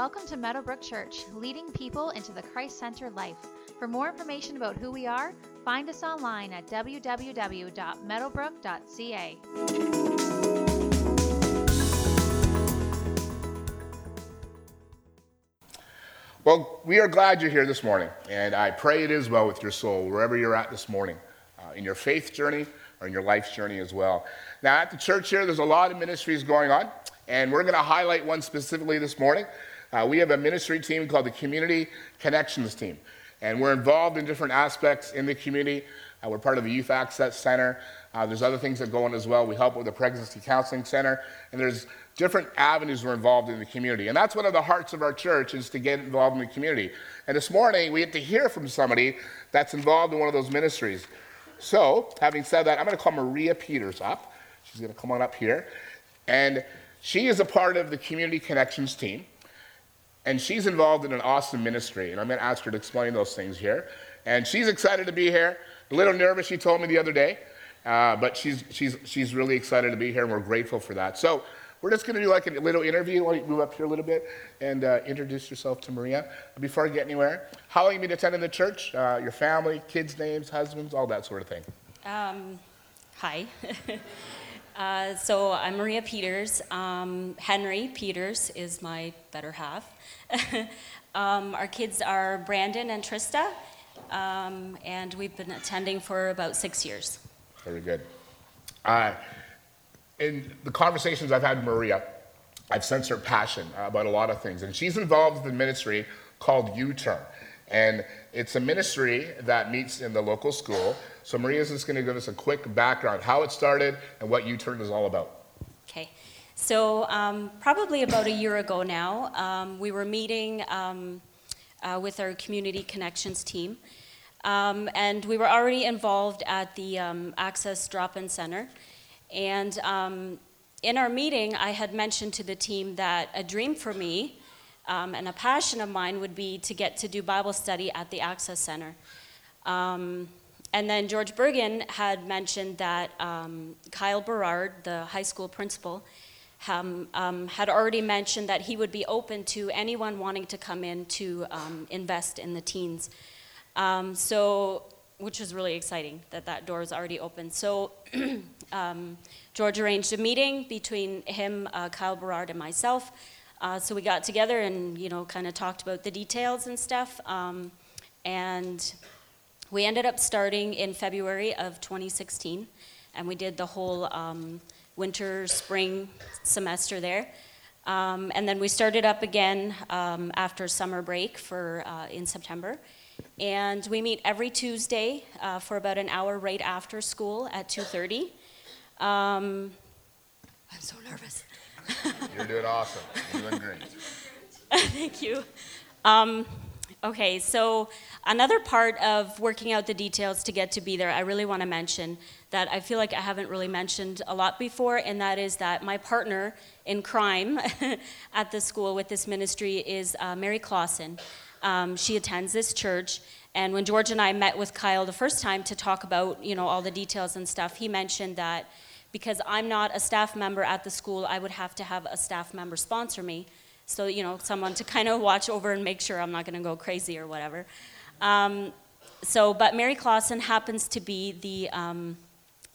Welcome to Meadowbrook Church, leading people into the Christ centered life. For more information about who we are, find us online at www.meadowbrook.ca. Well, we are glad you're here this morning, and I pray it is well with your soul, wherever you're at this morning, uh, in your faith journey or in your life journey as well. Now, at the church here, there's a lot of ministries going on, and we're going to highlight one specifically this morning. Uh, we have a ministry team called the Community Connections Team, and we're involved in different aspects in the community. Uh, we're part of the Youth Access Center. Uh, there's other things that go on as well. We help with the Pregnancy Counseling Center, and there's different avenues we're involved in the community. And that's one of the hearts of our church is to get involved in the community. And this morning, we get to hear from somebody that's involved in one of those ministries. So, having said that, I'm going to call Maria Peters up. She's going to come on up here. And she is a part of the Community Connections team. And she's involved in an awesome ministry. And I'm going to ask her to explain those things here. And she's excited to be here. A little nervous, she told me the other day. Uh, but she's, she's, she's really excited to be here, and we're grateful for that. So, we're just going to do like a little interview. Why don't you move up here a little bit and uh, introduce yourself to Maria before I get anywhere? How long have you been attending the church? Uh, your family, kids' names, husbands, all that sort of thing. Um, hi. uh, so I'm Maria Peters. Um, Henry Peters is my better half. um, our kids are Brandon and Trista, um, and we've been attending for about six years. Very good. Uh, in the conversations I've had with Maria, I've sensed her passion about a lot of things. And she's involved in a ministry called U Turn. And it's a ministry that meets in the local school. So Maria's just going to give us a quick background, how it started and what U Turn is all about. Okay. So, um, probably about a year ago now, um, we were meeting um, uh, with our community connections team. Um, and we were already involved at the um, Access Drop In Center. And um, in our meeting, I had mentioned to the team that a dream for me and a passion of mine would be to get to do Bible study at the Access Center. And then George Bergen had mentioned that um, Kyle Berard, the high school principal, um, um, had already mentioned that he would be open to anyone wanting to come in to um, invest in the teens. so which was really exciting that that door is already open. So um, George arranged a meeting between him, uh, Kyle Berard, and myself. Uh, so we got together and you know kind of talked about the details and stuff. Um, and we ended up starting in February of 2016, and we did the whole um, winter spring semester there. Um, and then we started up again um, after summer break for uh, in September. And we meet every Tuesday uh, for about an hour right after school at 2.30. Um, I'm so nervous. You're doing awesome. You're doing great. Thank you. Um, okay, so another part of working out the details to get to be there, I really want to mention that I feel like I haven't really mentioned a lot before, and that is that my partner in crime at the school with this ministry is uh, Mary Clausen. Um, she attends this church. And when George and I met with Kyle the first time to talk about, you know, all the details and stuff, he mentioned that because I'm not a staff member at the school, I would have to have a staff member sponsor me. So, you know, someone to kind of watch over and make sure I'm not going to go crazy or whatever. Um, so, but Mary Clausen happens to be the, um,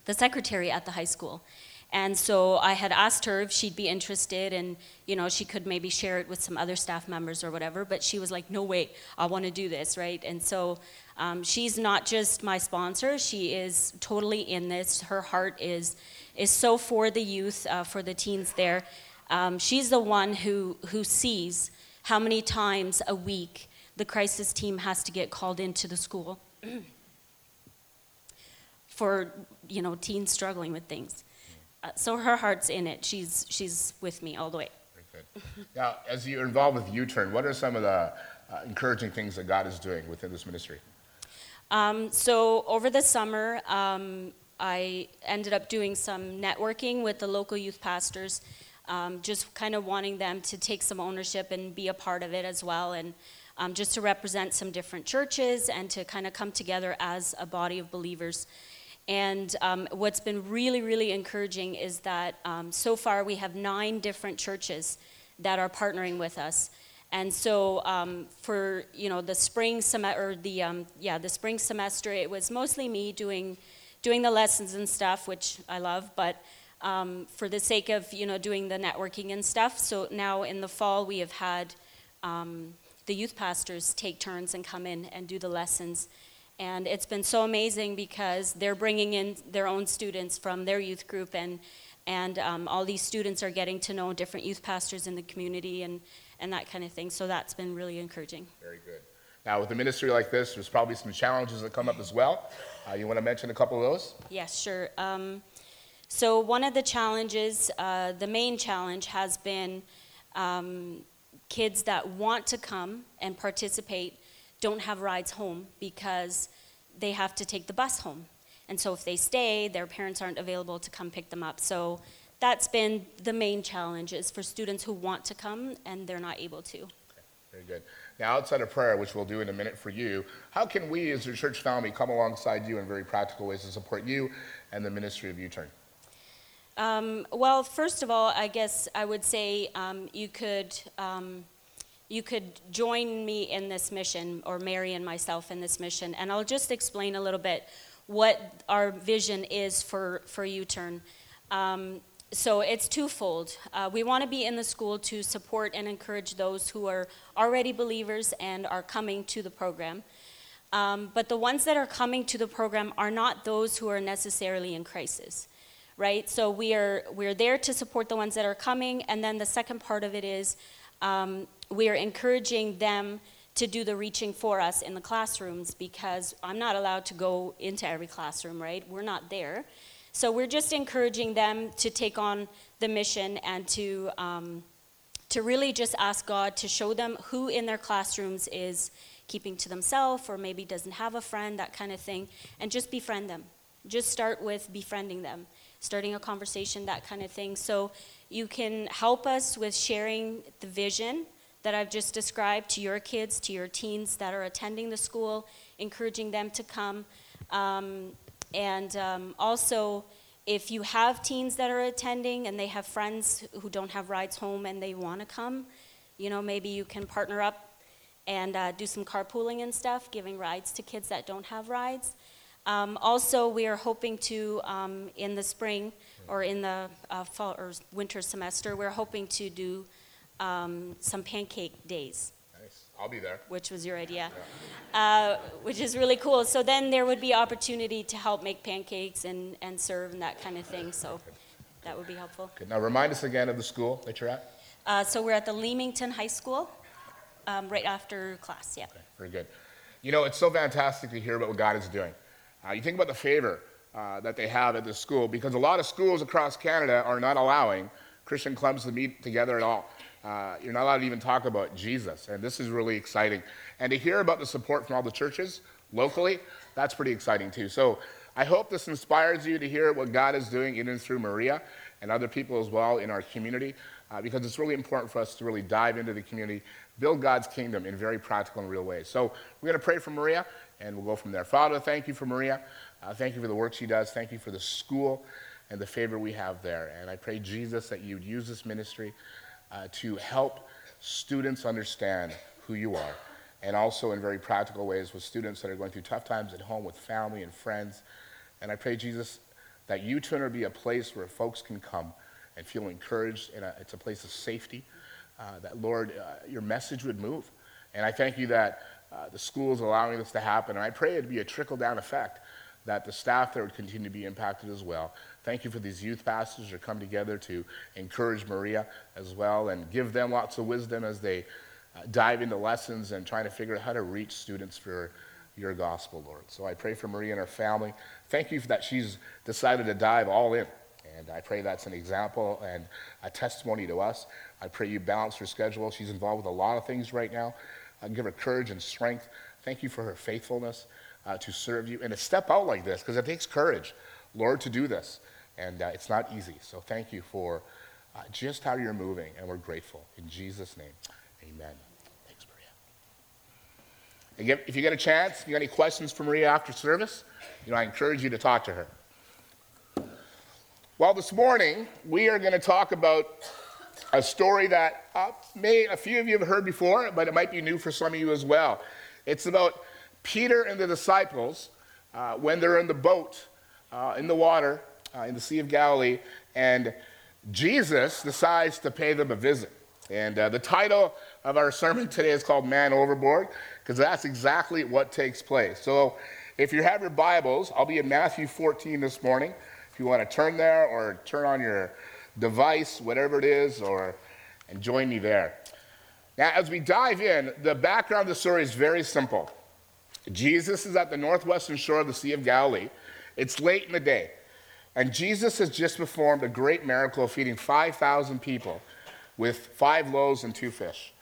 the secretary at the high school. And so I had asked her if she'd be interested and, you know, she could maybe share it with some other staff members or whatever. But she was like, no, wait, I want to do this, right? And so um, she's not just my sponsor, she is totally in this. Her heart is, is so for the youth, uh, for the teens there. Um, she's the one who, who sees how many times a week the crisis team has to get called into the school for, you know, teens struggling with things. Uh, so her heart's in it. She's, she's with me all the way. Very good. Now, as you're involved with U Turn, what are some of the uh, encouraging things that God is doing within this ministry? Um, so, over the summer, um, I ended up doing some networking with the local youth pastors, um, just kind of wanting them to take some ownership and be a part of it as well, and um, just to represent some different churches and to kind of come together as a body of believers. And um, what's been really, really encouraging is that um, so far we have nine different churches that are partnering with us. And so um, for you know the spring semester or the um, yeah the spring semester, it was mostly me doing doing the lessons and stuff, which I love, but um, for the sake of you know doing the networking and stuff. So now in the fall we have had um, the youth pastors take turns and come in and do the lessons. And it's been so amazing because they're bringing in their own students from their youth group, and, and um, all these students are getting to know different youth pastors in the community and, and that kind of thing. So that's been really encouraging. Very good. Now, with a ministry like this, there's probably some challenges that come up as well. Uh, you want to mention a couple of those? Yes, sure. Um, so, one of the challenges, uh, the main challenge, has been um, kids that want to come and participate don't have rides home because they have to take the bus home. And so if they stay, their parents aren't available to come pick them up. So that's been the main challenge is for students who want to come and they're not able to. Very good. Now, outside of prayer, which we'll do in a minute for you, how can we as your church family come alongside you in very practical ways to support you and the ministry of U-Turn? Um, well, first of all, I guess I would say um, you could um, you could join me in this mission, or Mary and myself in this mission, and I'll just explain a little bit what our vision is for for U-Turn. Um, so it's twofold. Uh, we want to be in the school to support and encourage those who are already believers and are coming to the program. Um, but the ones that are coming to the program are not those who are necessarily in crisis right? So we are we're there to support the ones that are coming, and then the second part of it is um, we are encouraging them to do the reaching for us in the classrooms because I'm not allowed to go into every classroom, right? We're not there. So we're just encouraging them to take on the mission and to um, to really just ask God to show them who in their classrooms is keeping to themselves or maybe doesn't have a friend, that kind of thing, and just befriend them. Just start with befriending them, starting a conversation, that kind of thing. So you can help us with sharing the vision that I've just described to your kids, to your teens that are attending the school, encouraging them to come. Um, and um, also, if you have teens that are attending and they have friends who don't have rides home and they want to come, you know, maybe you can partner up and uh, do some carpooling and stuff, giving rides to kids that don't have rides. Um, also, we are hoping to, um, in the spring or in the uh, fall or winter semester, we're hoping to do um, some pancake days, Nice. I'll be there. which was your idea, uh, which is really cool. So then there would be opportunity to help make pancakes and, and serve and that kind of thing. So that would be helpful. Good. Now, remind us again of the school that you're at. Uh, so we're at the Leamington High School, um, right after class. Yeah. Okay, very good. You know, it's so fantastic to hear about what God is doing. Uh, you think about the favor uh, that they have at this school because a lot of schools across Canada are not allowing Christian clubs to meet together at all. Uh, you're not allowed to even talk about Jesus, and this is really exciting. And to hear about the support from all the churches locally, that's pretty exciting too. So I hope this inspires you to hear what God is doing in and through Maria and other people as well in our community, uh, because it's really important for us to really dive into the community, build God's kingdom in very practical and real ways. So we're going to pray for Maria, and we'll go from there. Father, thank you for Maria. Uh, thank you for the work she does. Thank you for the school and the favor we have there. And I pray, Jesus, that you'd use this ministry uh, to help students understand who you are, and also in very practical ways with students that are going through tough times at home with family and friends. And I pray, Jesus, that U-Turn would be a place where folks can come and feel encouraged, and it's a place of safety. Uh, that, Lord, uh, your message would move. And I thank you that uh, the school is allowing this to happen. And I pray it'd be a trickle down effect that the staff there would continue to be impacted as well. Thank you for these youth pastors who come together to encourage Maria as well and give them lots of wisdom as they uh, dive into lessons and trying to figure out how to reach students for your gospel, Lord. So I pray for Maria and her family. Thank you for that she's decided to dive all in. And I pray that's an example and a testimony to us. I pray you balance her schedule. She's involved with a lot of things right now. Uh, give her courage and strength. Thank you for her faithfulness uh, to serve you and to step out like this because it takes courage, Lord, to do this. And uh, it's not easy. So thank you for uh, just how you're moving, and we're grateful. In Jesus' name, amen. Thanks, Maria. if you get a chance, if you got any questions for Maria after service, you know, I encourage you to talk to her. Well, this morning, we are going to talk about a story that uh, may a few of you have heard before, but it might be new for some of you as well. It's about Peter and the disciples uh, when they're in the boat uh, in the water uh, in the Sea of Galilee, and Jesus decides to pay them a visit. And uh, the title of our sermon today is called Man Overboard, because that's exactly what takes place. So if you have your Bibles, I'll be in Matthew 14 this morning. If you want to turn there or turn on your device, whatever it is, or and join me there. Now, as we dive in, the background of the story is very simple. Jesus is at the northwestern shore of the Sea of Galilee. It's late in the day, and Jesus has just performed a great miracle of feeding 5,000 people with five loaves and two fish.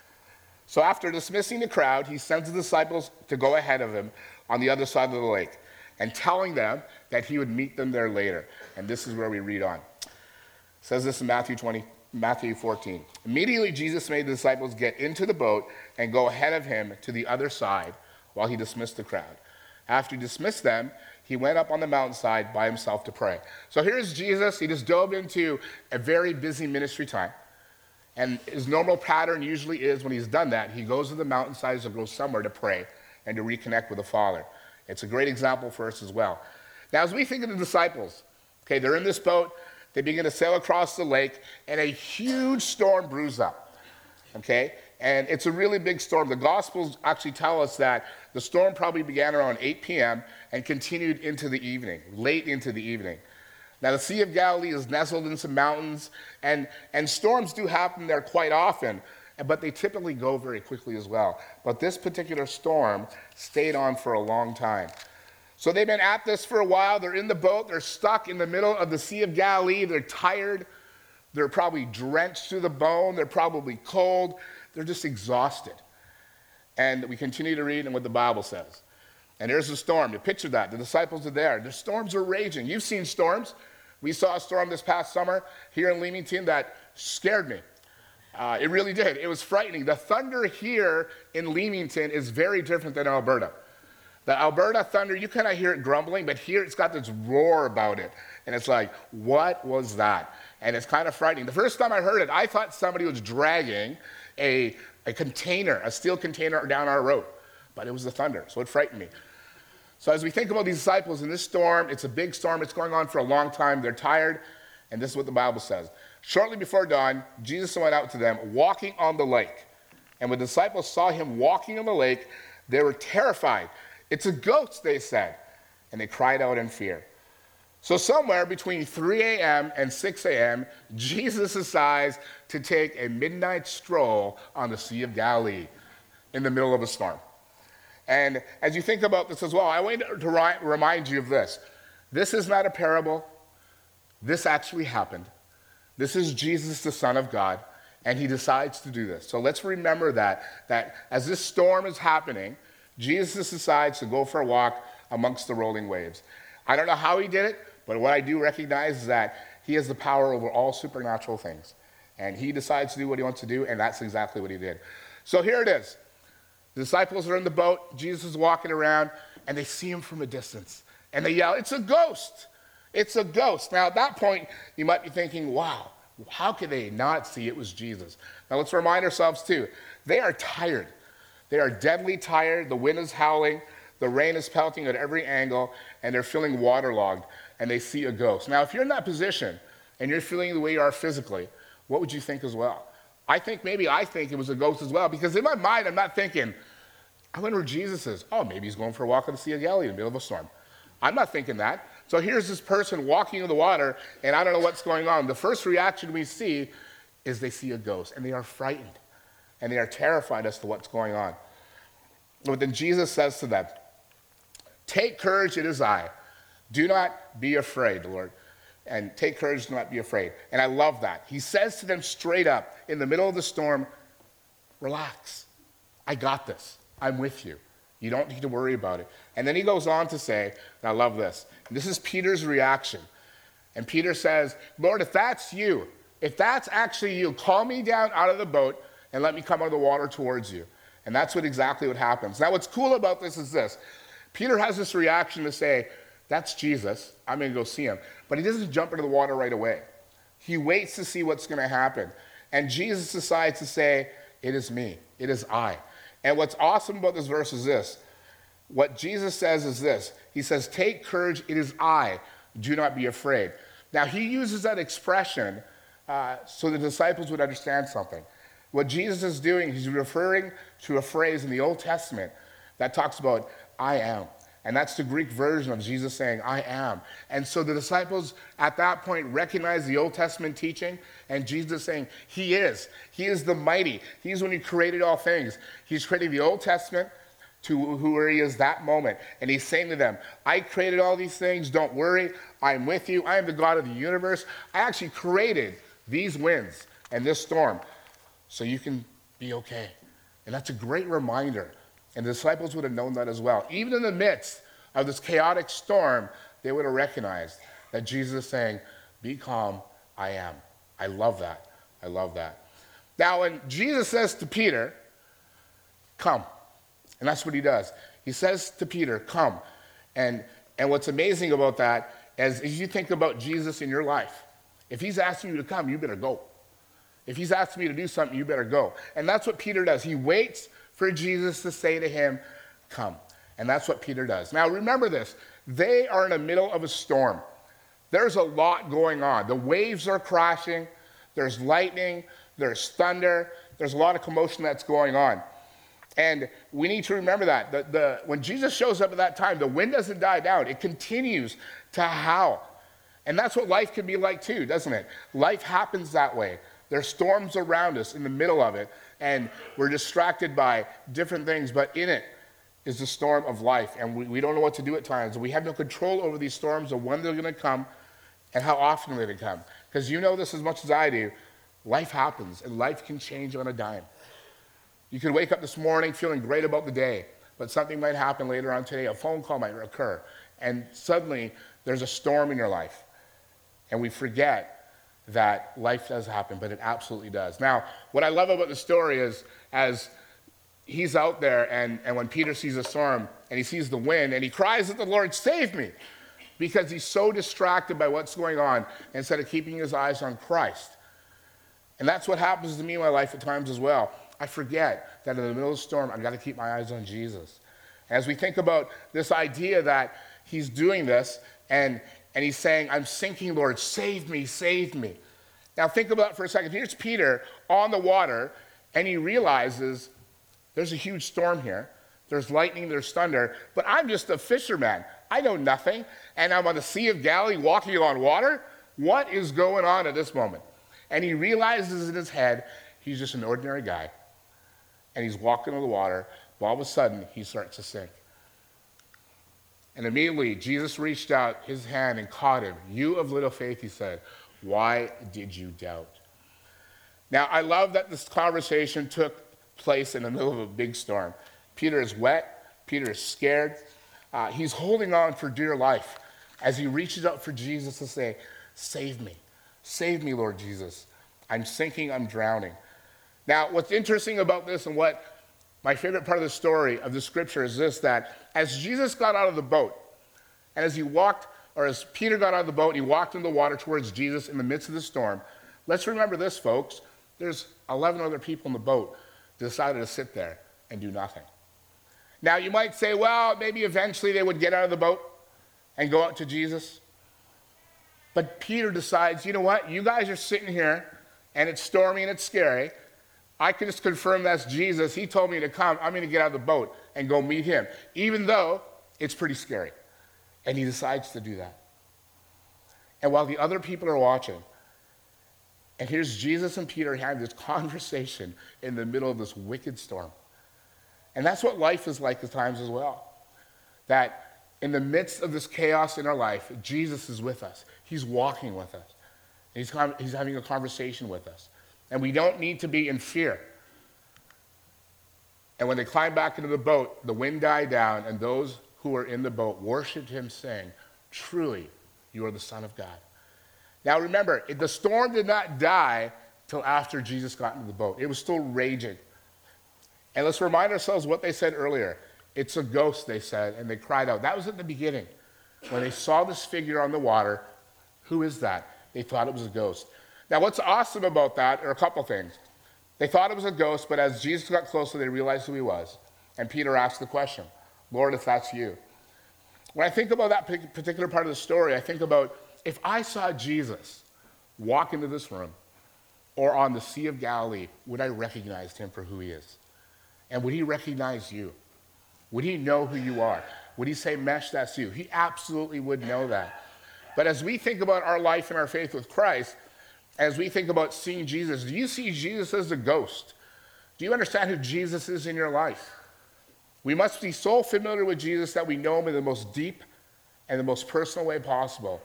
So, after dismissing the crowd, he sends the disciples to go ahead of him on the other side of the lake and telling them that he would meet them there later. And this is where we read on. It says this in Matthew 20, Matthew 14. Immediately, Jesus made the disciples get into the boat and go ahead of him to the other side while he dismissed the crowd. After he dismissed them, he went up on the mountainside by himself to pray. So here's Jesus. He just dove into a very busy ministry time. And his normal pattern usually is when he's done that, he goes to the mountainsides or goes somewhere to pray and to reconnect with the Father. It's a great example for us as well. Now, as we think of the disciples, okay, they're in this boat, they begin to sail across the lake, and a huge storm brews up. Okay? And it's a really big storm. The Gospels actually tell us that the storm probably began around 8 p.m. and continued into the evening, late into the evening. Now, the Sea of Galilee is nestled in some mountains, and, and storms do happen there quite often, but they typically go very quickly as well. But this particular storm stayed on for a long time. So they've been at this for a while. They're in the boat, they're stuck in the middle of the Sea of Galilee, they're tired, they're probably drenched to the bone, they're probably cold, they're just exhausted. And we continue to read and what the Bible says. And there's a storm. You picture that. The disciples are there. The storms are raging. You've seen storms. We saw a storm this past summer here in Leamington that scared me. Uh, it really did. It was frightening. The thunder here in Leamington is very different than Alberta. The Alberta thunder, you kind of hear it grumbling, but here it's got this roar about it. And it's like, what was that? And it's kind of frightening. The first time I heard it, I thought somebody was dragging a, a container, a steel container down our road. But it was the thunder, so it frightened me. So as we think about these disciples in this storm, it's a big storm. It's going on for a long time. They're tired. And this is what the Bible says. Shortly before dawn, Jesus went out to them walking on the lake. And when the disciples saw him walking on the lake, they were terrified. It's a ghost, they said. And they cried out in fear. So, somewhere between 3 a.m. and 6 a.m., Jesus decides to take a midnight stroll on the Sea of Galilee in the middle of a storm. And as you think about this as well, I want to remind you of this. This is not a parable. This actually happened. This is Jesus, the Son of God, and he decides to do this. So let's remember that, that as this storm is happening, Jesus decides to go for a walk amongst the rolling waves. I don't know how he did it, but what I do recognize is that he has the power over all supernatural things. And he decides to do what he wants to do, and that's exactly what he did. So here it is. The disciples are in the boat, Jesus is walking around, and they see him from a distance. And they yell, It's a ghost! It's a ghost. Now, at that point, you might be thinking, wow, how could they not see it was Jesus? Now, let's remind ourselves, too, they are tired. They are deadly tired. The wind is howling, the rain is pelting at every angle, and they're feeling waterlogged, and they see a ghost. Now, if you're in that position and you're feeling the way you are physically, what would you think as well? I think maybe I think it was a ghost as well because in my mind I'm not thinking, I wonder where Jesus is. Oh, maybe he's going for a walk on the Sea of Galilee in the middle of a storm. I'm not thinking that. So here's this person walking in the water, and I don't know what's going on. The first reaction we see is they see a ghost, and they are frightened, and they are terrified as to what's going on. But then Jesus says to them, Take courage, it is I. Do not be afraid, Lord and take courage, do not be afraid. And I love that. He says to them straight up in the middle of the storm, relax. I got this. I'm with you. You don't need to worry about it. And then he goes on to say, and I love this. this is Peter's reaction. And Peter says, Lord, if that's you, if that's actually you, call me down out of the boat and let me come out of the water towards you. And that's what exactly what happens. Now, what's cool about this is this Peter has this reaction to say, that's Jesus. I'm going to go see him. But he doesn't jump into the water right away. He waits to see what's going to happen. And Jesus decides to say, It is me, it is I. And what's awesome about this verse is this what Jesus says is this He says, Take courage, it is I, do not be afraid. Now, he uses that expression uh, so the disciples would understand something. What Jesus is doing, he's referring to a phrase in the Old Testament that talks about, I am. And that's the Greek version of Jesus saying, I am. And so the disciples at that point recognize the Old Testament teaching, and Jesus saying, He is. He is the mighty. He's when He created all things. He's creating the Old Testament to who He is that moment. And He's saying to them, I created all these things. Don't worry. I'm with you. I am the God of the universe. I actually created these winds and this storm so you can be okay. And that's a great reminder and the disciples would have known that as well. Even in the midst of this chaotic storm, they would have recognized that Jesus is saying, Be calm, I am. I love that. I love that. Now, when Jesus says to Peter, Come, and that's what he does. He says to Peter, Come. And, and what's amazing about that is as you think about Jesus in your life, if he's asking you to come, you better go. If he's asking me to do something, you better go. And that's what Peter does. He waits for Jesus to say to him, Come. And that's what Peter does. Now, remember this they are in the middle of a storm. There's a lot going on. The waves are crashing, there's lightning, there's thunder, there's a lot of commotion that's going on. And we need to remember that. The, the, when Jesus shows up at that time, the wind doesn't die down, it continues to howl. And that's what life can be like too, doesn't it? Life happens that way. There's storms around us in the middle of it, and we're distracted by different things, but in it is the storm of life, and we, we don't know what to do at times. We have no control over these storms or when they're going to come and how often they're going to come. Because you know this as much as I do. Life happens, and life can change on a dime. You could wake up this morning feeling great about the day, but something might happen later on today. A phone call might occur, and suddenly there's a storm in your life. And we forget that life does happen, but it absolutely does. Now, what I love about the story is as he's out there, and, and when Peter sees a storm and he sees the wind, and he cries at the Lord, Save me! Because he's so distracted by what's going on instead of keeping his eyes on Christ. And that's what happens to me in my life at times as well. I forget that in the middle of the storm, I've got to keep my eyes on Jesus. As we think about this idea that he's doing this, and and he's saying, I'm sinking, Lord, save me, save me. Now think about it for a second. Here's Peter on the water, and he realizes there's a huge storm here. There's lightning, there's thunder, but I'm just a fisherman. I know nothing, and I'm on the Sea of Galilee walking on water. What is going on at this moment? And he realizes in his head he's just an ordinary guy, and he's walking on the water. But all of a sudden, he starts to sink. And immediately Jesus reached out his hand and caught him. You of little faith, he said, why did you doubt? Now, I love that this conversation took place in the middle of a big storm. Peter is wet, Peter is scared. Uh, he's holding on for dear life as he reaches out for Jesus to say, Save me. Save me, Lord Jesus. I'm sinking, I'm drowning. Now, what's interesting about this and what my favorite part of the story of the scripture is this that as Jesus got out of the boat, and as he walked, or as Peter got out of the boat, and he walked in the water towards Jesus in the midst of the storm. Let's remember this, folks. There's 11 other people in the boat decided to sit there and do nothing. Now, you might say, well, maybe eventually they would get out of the boat and go out to Jesus. But Peter decides, you know what? You guys are sitting here and it's stormy and it's scary. I can just confirm that's Jesus. He told me to come. I'm going to get out of the boat and go meet him, even though it's pretty scary. And he decides to do that. And while the other people are watching, and here's Jesus and Peter having this conversation in the middle of this wicked storm. And that's what life is like at times as well. That in the midst of this chaos in our life, Jesus is with us. He's walking with us. He's, he's having a conversation with us. And we don't need to be in fear. And when they climbed back into the boat, the wind died down, and those who were in the boat worshiped him, saying, Truly, you are the Son of God. Now remember, the storm did not die till after Jesus got into the boat, it was still raging. And let's remind ourselves what they said earlier. It's a ghost, they said, and they cried out. That was at the beginning. When they saw this figure on the water, who is that? They thought it was a ghost. Now, what's awesome about that are a couple things. They thought it was a ghost, but as Jesus got closer, they realized who he was. And Peter asked the question, Lord, if that's you. When I think about that particular part of the story, I think about if I saw Jesus walk into this room or on the Sea of Galilee, would I recognize him for who he is? And would he recognize you? Would he know who you are? Would he say, Mesh, that's you? He absolutely would know that. But as we think about our life and our faith with Christ, as we think about seeing Jesus, do you see Jesus as a ghost? Do you understand who Jesus is in your life? We must be so familiar with Jesus that we know him in the most deep and the most personal way possible.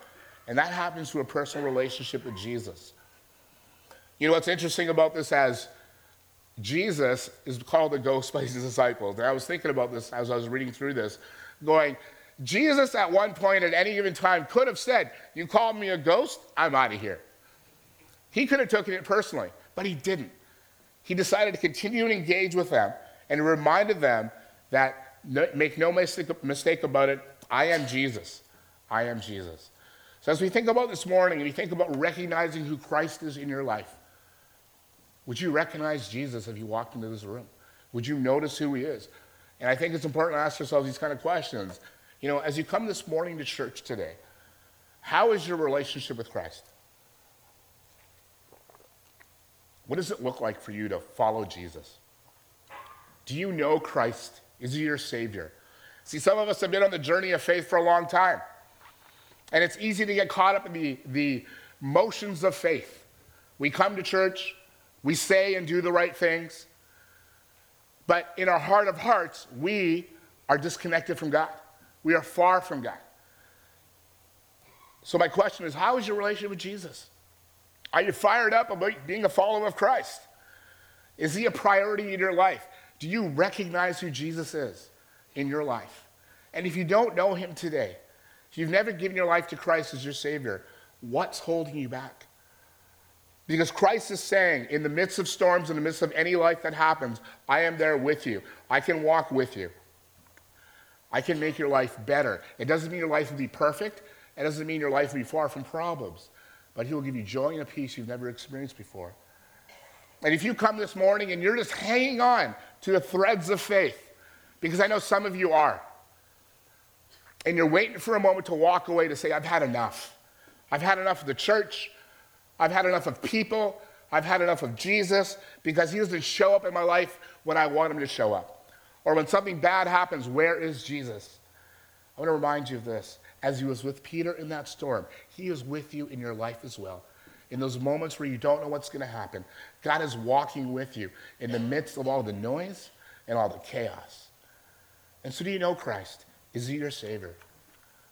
And that happens through a personal relationship with Jesus. You know what's interesting about this as Jesus is called a ghost by his disciples. And I was thinking about this as I was reading through this, going, Jesus at one point at any given time could have said, You call me a ghost? I'm out of here. He could have taken it personally, but he didn't. He decided to continue to engage with them and reminded them that make no mistake about it, I am Jesus. I am Jesus. So as we think about this morning and we think about recognizing who Christ is in your life, would you recognize Jesus if you walked into this room? Would you notice who he is? And I think it's important to ask yourselves these kind of questions. You know, as you come this morning to church today, how is your relationship with Christ? What does it look like for you to follow Jesus? Do you know Christ? Is he your Savior? See, some of us have been on the journey of faith for a long time. And it's easy to get caught up in the, the motions of faith. We come to church, we say and do the right things, but in our heart of hearts, we are disconnected from God. We are far from God. So, my question is how is your relationship with Jesus? Are you fired up about being a follower of Christ? Is he a priority in your life? Do you recognize who Jesus is in your life? And if you don't know him today, if you've never given your life to Christ as your Savior, what's holding you back? Because Christ is saying, in the midst of storms, in the midst of any life that happens, I am there with you. I can walk with you. I can make your life better. It doesn't mean your life will be perfect. It doesn't mean your life will be far from problems. But He will give you joy and a peace you've never experienced before. And if you come this morning and you're just hanging on to the threads of faith, because I know some of you are, and you're waiting for a moment to walk away to say, I've had enough. I've had enough of the church. I've had enough of people. I've had enough of Jesus because he doesn't show up in my life when I want him to show up. Or when something bad happens, where is Jesus? I want to remind you of this. As he was with Peter in that storm, he is with you in your life as well. In those moments where you don't know what's going to happen, God is walking with you in the midst of all the noise and all the chaos. And so, do you know Christ? Is he your Savior?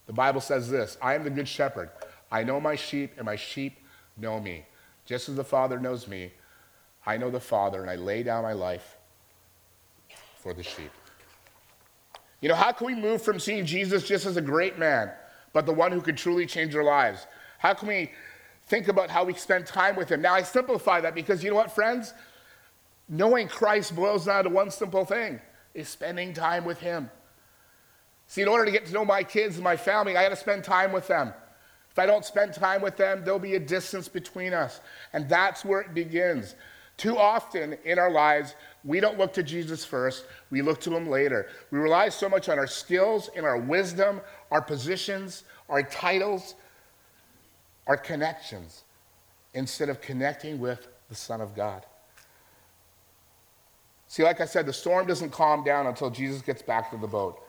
The Bible says this I am the good shepherd. I know my sheep, and my sheep know me. Just as the Father knows me, I know the Father, and I lay down my life for the sheep. You know, how can we move from seeing Jesus just as a great man, but the one who could truly change our lives? How can we think about how we spend time with him? Now, I simplify that because you know what, friends? Knowing Christ boils down to one simple thing is spending time with him. See, in order to get to know my kids and my family, I got to spend time with them. If I don't spend time with them, there'll be a distance between us. And that's where it begins. Too often in our lives, we don't look to Jesus first, we look to him later. We rely so much on our skills and our wisdom, our positions, our titles, our connections, instead of connecting with the Son of God. See, like I said, the storm doesn't calm down until Jesus gets back to the boat.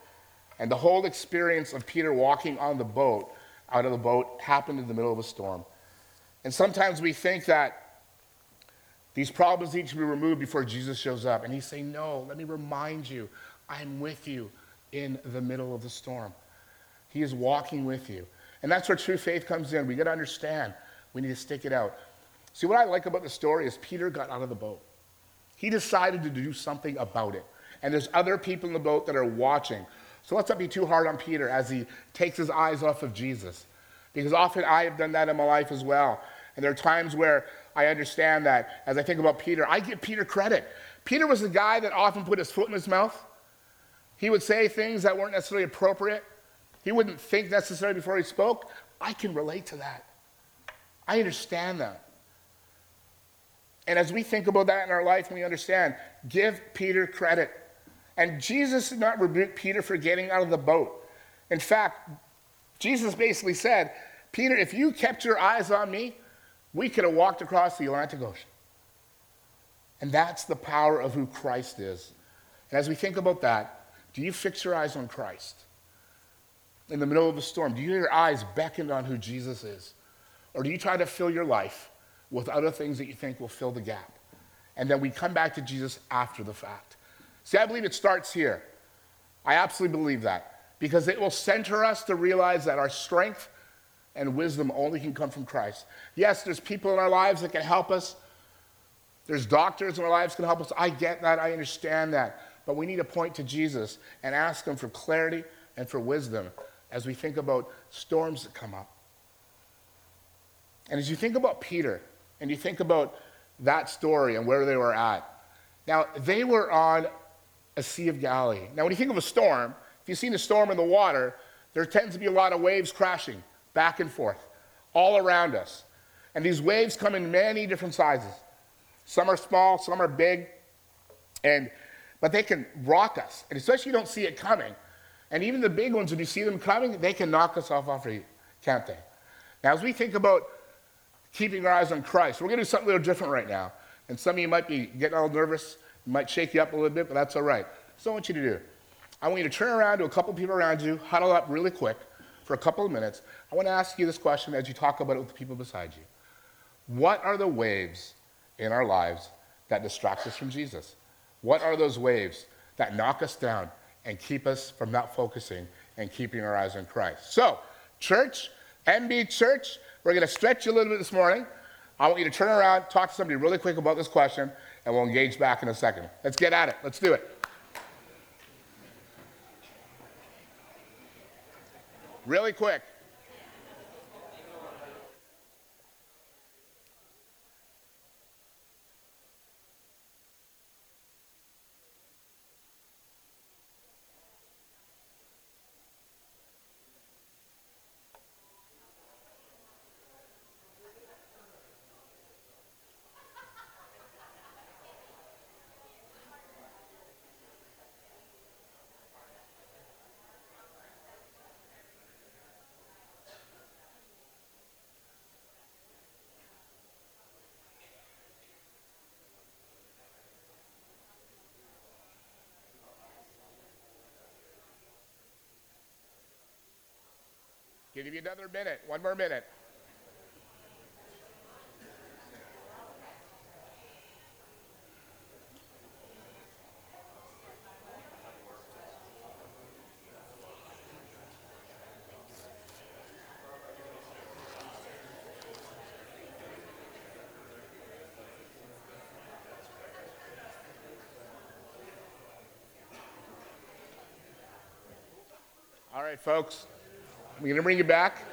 And the whole experience of Peter walking on the boat out of the boat happened in the middle of a storm. And sometimes we think that these problems need to be removed before Jesus shows up. And he's saying, No, let me remind you, I'm with you in the middle of the storm. He is walking with you. And that's where true faith comes in. We got to understand we need to stick it out. See, what I like about the story is Peter got out of the boat. He decided to do something about it. And there's other people in the boat that are watching. So let's not be too hard on Peter as he takes his eyes off of Jesus. Because often I have done that in my life as well. And there are times where I understand that as I think about Peter, I give Peter credit. Peter was the guy that often put his foot in his mouth. He would say things that weren't necessarily appropriate. He wouldn't think necessarily before he spoke. I can relate to that. I understand that. And as we think about that in our life we understand, give Peter credit. And Jesus did not rebuke Peter for getting out of the boat. In fact, Jesus basically said, Peter, if you kept your eyes on me, we could have walked across the Atlantic Ocean. And that's the power of who Christ is. And as we think about that, do you fix your eyes on Christ? In the middle of a storm, do you your eyes beckon on who Jesus is? Or do you try to fill your life with other things that you think will fill the gap? And then we come back to Jesus after the fact. See, I believe it starts here. I absolutely believe that because it will center us to realize that our strength and wisdom only can come from Christ. Yes, there's people in our lives that can help us. There's doctors in our lives that can help us. I get that. I understand that. But we need to point to Jesus and ask him for clarity and for wisdom as we think about storms that come up. And as you think about Peter and you think about that story and where they were at, now they were on a Sea of Galilee. Now, when you think of a storm, if you've seen a storm in the water, there tends to be a lot of waves crashing back and forth all around us. And these waves come in many different sizes. Some are small, some are big, and but they can rock us, and especially you don't see it coming. And even the big ones, when you see them coming, they can knock us off our feet, can't they? Now, as we think about keeping our eyes on Christ, we're going to do something a little different right now. And some of you might be getting all nervous, might shake you up a little bit, but that's all right. So I want you to do. I want you to turn around to a couple people around you, huddle up really quick for a couple of minutes. I want to ask you this question as you talk about it with the people beside you. What are the waves in our lives that distract us from Jesus? What are those waves that knock us down and keep us from not focusing and keeping our eyes on Christ? So, church, MB Church, we're going to stretch you a little bit this morning. I want you to turn around, talk to somebody really quick about this question, and we'll engage back in a second. Let's get at it. Let's do it. Really quick. Give you another minute, one more minute. All right, folks. I'm going to bring you back.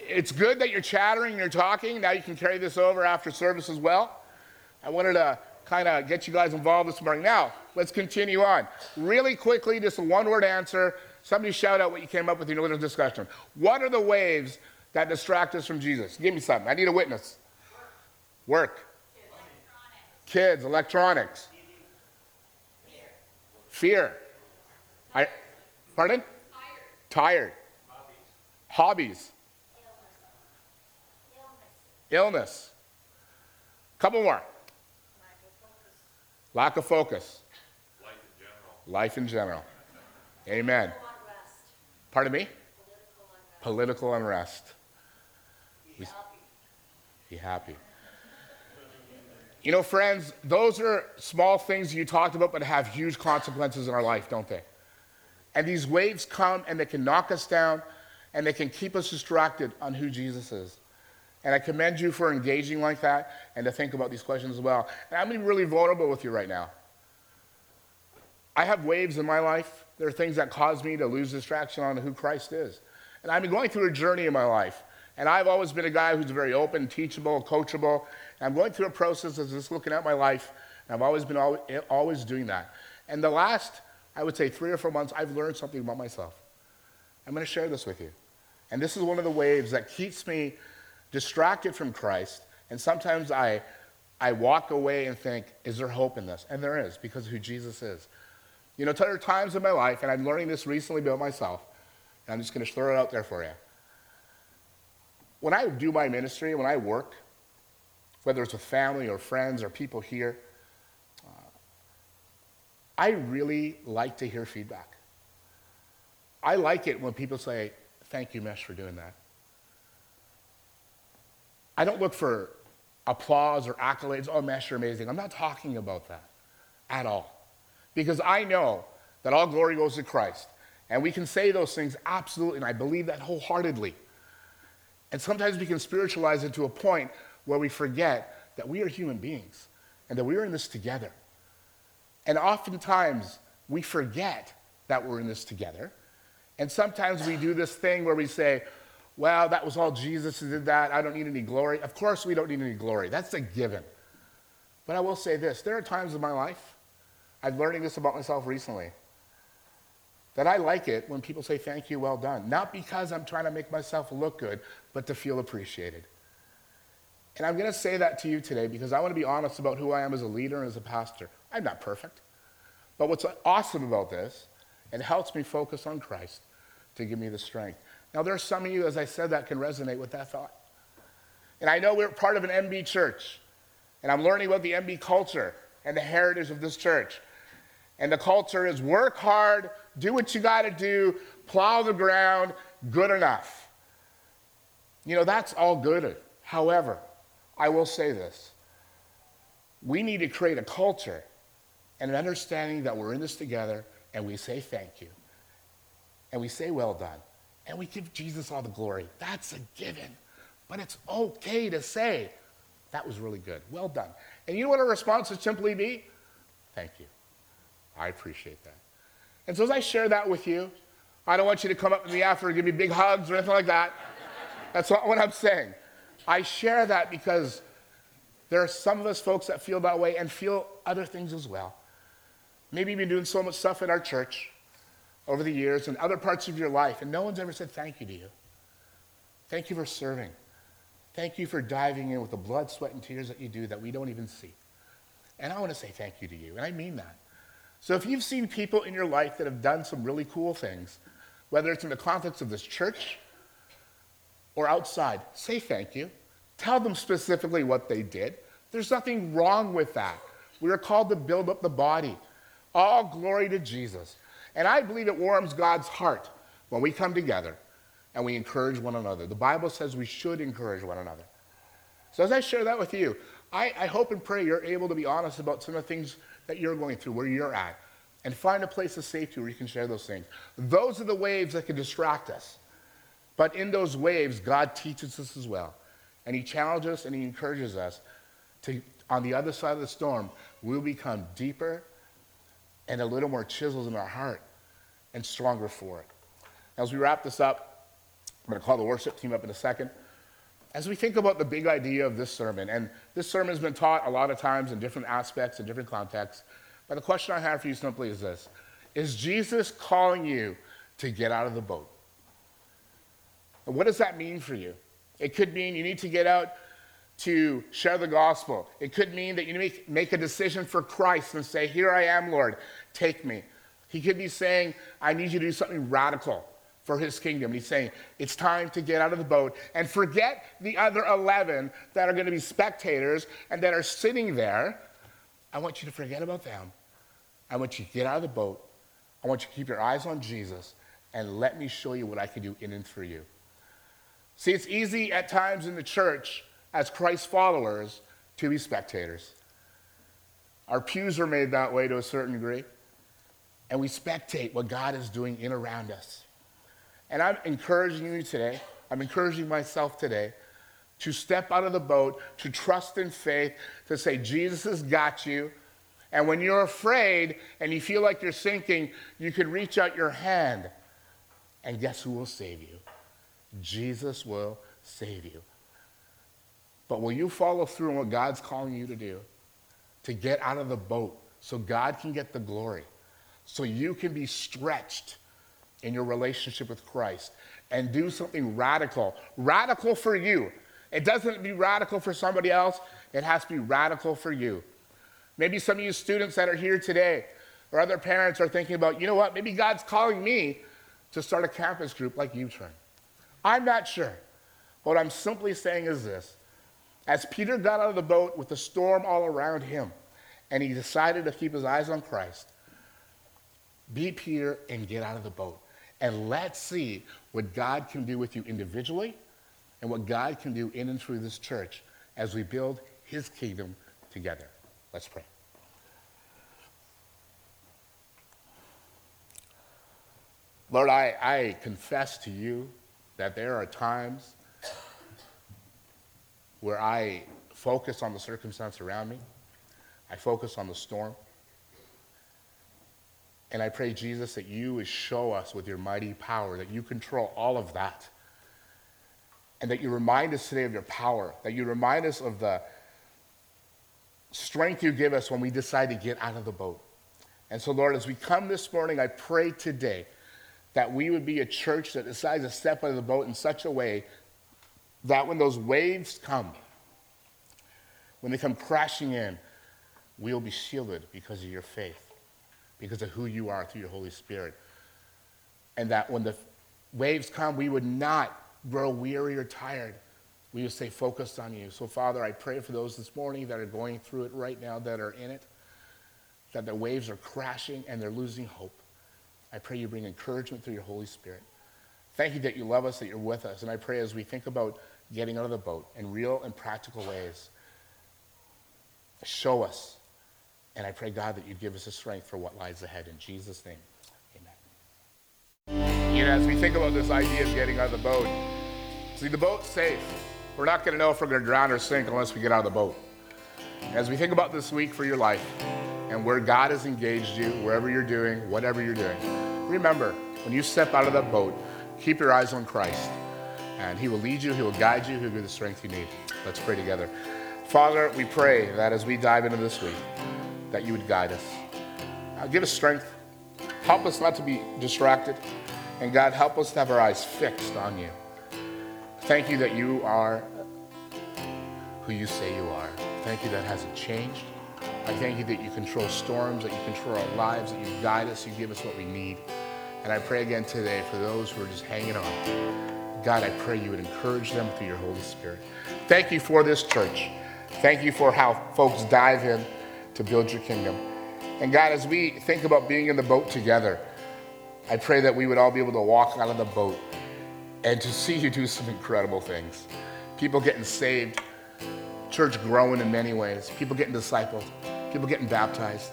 It's good that you're chattering and you're talking. Now you can carry this over after service as well. I wanted to kind of get you guys involved this morning. Now, let's continue on. Really quickly, just a one word answer. Somebody shout out what you came up with in your little discussion. What are the waves that distract us from Jesus? Give me something. I need a witness. Work. Kids, electronics. Fear. I, pardon? Tired. Hobbies. Illness. Couple more. Lack of focus. Life in general. Life in general. Amen. Pardon me? Political unrest. We- Be happy. You know, friends, those are small things you talked about, but have huge consequences in our life, don't they? And these waves come and they can knock us down and they can keep us distracted on who Jesus is. And I commend you for engaging like that and to think about these questions as well. And I'm going to be really vulnerable with you right now. I have waves in my life. There are things that cause me to lose distraction on who Christ is. And I've been going through a journey in my life. And I've always been a guy who's very open, teachable, coachable. And I'm going through a process of just looking at my life. And I've always been eh, always doing that. And the last I would say three or four months, I've learned something about myself. I'm going to share this with you. And this is one of the waves that keeps me distracted from Christ. And sometimes I I walk away and think, is there hope in this? And there is because of who Jesus is. You know, there are times in my life, and I'm learning this recently about myself, and I'm just going to throw it out there for you. When I do my ministry, when I work, whether it's with family or friends or people here, uh, I really like to hear feedback. I like it when people say, Thank you, Mesh, for doing that. I don't look for applause or accolades. Oh, Mesh, you're amazing. I'm not talking about that at all. Because I know that all glory goes to Christ. And we can say those things absolutely, and I believe that wholeheartedly. And sometimes we can spiritualize it to a point where we forget that we are human beings and that we are in this together. And oftentimes we forget that we're in this together. And sometimes we do this thing where we say, well, that was all Jesus who did that. I don't need any glory. Of course, we don't need any glory. That's a given. But I will say this there are times in my life, I'm learning this about myself recently, that I like it when people say, Thank you, well done. Not because I'm trying to make myself look good, but to feel appreciated. And I'm going to say that to you today because I want to be honest about who I am as a leader and as a pastor. I'm not perfect. But what's awesome about this, it helps me focus on Christ to give me the strength. Now, there are some of you, as I said, that can resonate with that thought. And I know we're part of an MB church, and I'm learning about the MB culture and the heritage of this church. And the culture is work hard, do what you got to do, plow the ground, good enough. You know, that's all good. However, I will say this we need to create a culture and an understanding that we're in this together and we say thank you and we say well done and we give Jesus all the glory. That's a given. But it's okay to say, that was really good. Well done. And you know what our response would simply be? Thank you. I appreciate that. And so as I share that with you, I don't want you to come up to me after and give me big hugs or anything like that. That's not what I'm saying. I share that because there are some of us folks that feel that way and feel other things as well. Maybe you've been doing so much stuff in our church over the years and other parts of your life, and no one's ever said thank you to you. Thank you for serving. Thank you for diving in with the blood, sweat, and tears that you do that we don't even see. And I want to say thank you to you, and I mean that. So if you've seen people in your life that have done some really cool things, whether it's in the context of this church or outside, say thank you. Tell them specifically what they did. There's nothing wrong with that. We are called to build up the body. All glory to Jesus. And I believe it warms God's heart when we come together and we encourage one another. The Bible says we should encourage one another. So as I share that with you, I, I hope and pray you're able to be honest about some of the things that you're going through, where you're at, and find a place of safety where you can share those things. Those are the waves that can distract us. But in those waves, God teaches us as well. And He challenges us and He encourages us to, on the other side of the storm, we'll become deeper and a little more chisels in our heart and stronger for it. As we wrap this up, I'm going to call the worship team up in a second. As we think about the big idea of this sermon, and this sermon has been taught a lot of times in different aspects, and different contexts, but the question I have for you simply is this Is Jesus calling you to get out of the boat? And what does that mean for you? It could mean you need to get out to share the gospel. It could mean that you make, make a decision for Christ and say, Here I am, Lord, take me. He could be saying, I need you to do something radical for his kingdom. He's saying, It's time to get out of the boat and forget the other 11 that are going to be spectators and that are sitting there. I want you to forget about them. I want you to get out of the boat. I want you to keep your eyes on Jesus and let me show you what I can do in and through you. See, it's easy at times in the church as Christ followers to be spectators. Our pews are made that way to a certain degree, and we spectate what God is doing in around us. And I'm encouraging you today, I'm encouraging myself today to step out of the boat, to trust in faith, to say, Jesus has got you. And when you're afraid and you feel like you're sinking, you can reach out your hand. And guess who will save you? Jesus will save you. But will you follow through on what God's calling you to do? To get out of the boat so God can get the glory, so you can be stretched in your relationship with Christ and do something radical. Radical for you. It doesn't be radical for somebody else, it has to be radical for you. Maybe some of you students that are here today or other parents are thinking about, you know what, maybe God's calling me to start a campus group like U Turn. I'm not sure. What I'm simply saying is this as Peter got out of the boat with the storm all around him, and he decided to keep his eyes on Christ, be Peter and get out of the boat. And let's see what God can do with you individually and what God can do in and through this church as we build his kingdom together. Let's pray. Lord, I, I confess to you that there are times where I focus on the circumstance around me, I focus on the storm. And I pray, Jesus, that you would show us with your mighty power that you control all of that. And that you remind us today of your power, that you remind us of the strength you give us when we decide to get out of the boat. And so, Lord, as we come this morning, I pray today that we would be a church that decides to step out of the boat in such a way that when those waves come, when they come crashing in, we'll be shielded because of your faith, because of who you are through your Holy Spirit. And that when the waves come, we would not grow weary or tired. We would stay focused on you. So, Father, I pray for those this morning that are going through it right now, that are in it, that the waves are crashing and they're losing hope. I pray you bring encouragement through your Holy Spirit. Thank you that you love us, that you're with us. And I pray as we think about getting out of the boat in real and practical ways, show us. And I pray, God, that you'd give us the strength for what lies ahead. In Jesus' name, amen. You know, as we think about this idea of getting out of the boat, see, the boat's safe. We're not going to know if we're going to drown or sink unless we get out of the boat. As we think about this week for your life, and where God has engaged you, wherever you're doing, whatever you're doing. Remember, when you step out of that boat, keep your eyes on Christ. And He will lead you, He will guide you, He'll give you the strength you need. Let's pray together. Father, we pray that as we dive into this week, that you would guide us. Uh, give us strength. Help us not to be distracted. And God, help us to have our eyes fixed on you. Thank you that you are who you say you are. Thank you that hasn't changed. I thank you that you control storms, that you control our lives, that you guide us, you give us what we need. And I pray again today for those who are just hanging on. God, I pray you would encourage them through your Holy Spirit. Thank you for this church. Thank you for how folks dive in to build your kingdom. And God, as we think about being in the boat together, I pray that we would all be able to walk out of the boat and to see you do some incredible things. People getting saved, church growing in many ways, people getting discipled people getting baptized.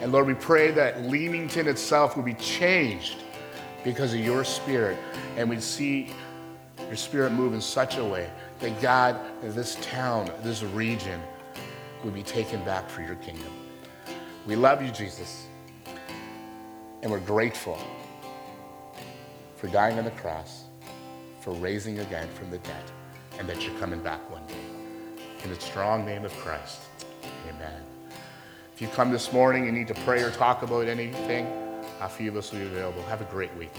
And Lord, we pray that Leamington itself will be changed because of your spirit. And we'd see your spirit move in such a way that God, this town, this region would be taken back for your kingdom. We love you, Jesus. And we're grateful for dying on the cross, for raising again from the dead, and that you're coming back one day. In the strong name of Christ, amen. If you come this morning and need to pray or talk about anything, a few of us will be available. Have a great week.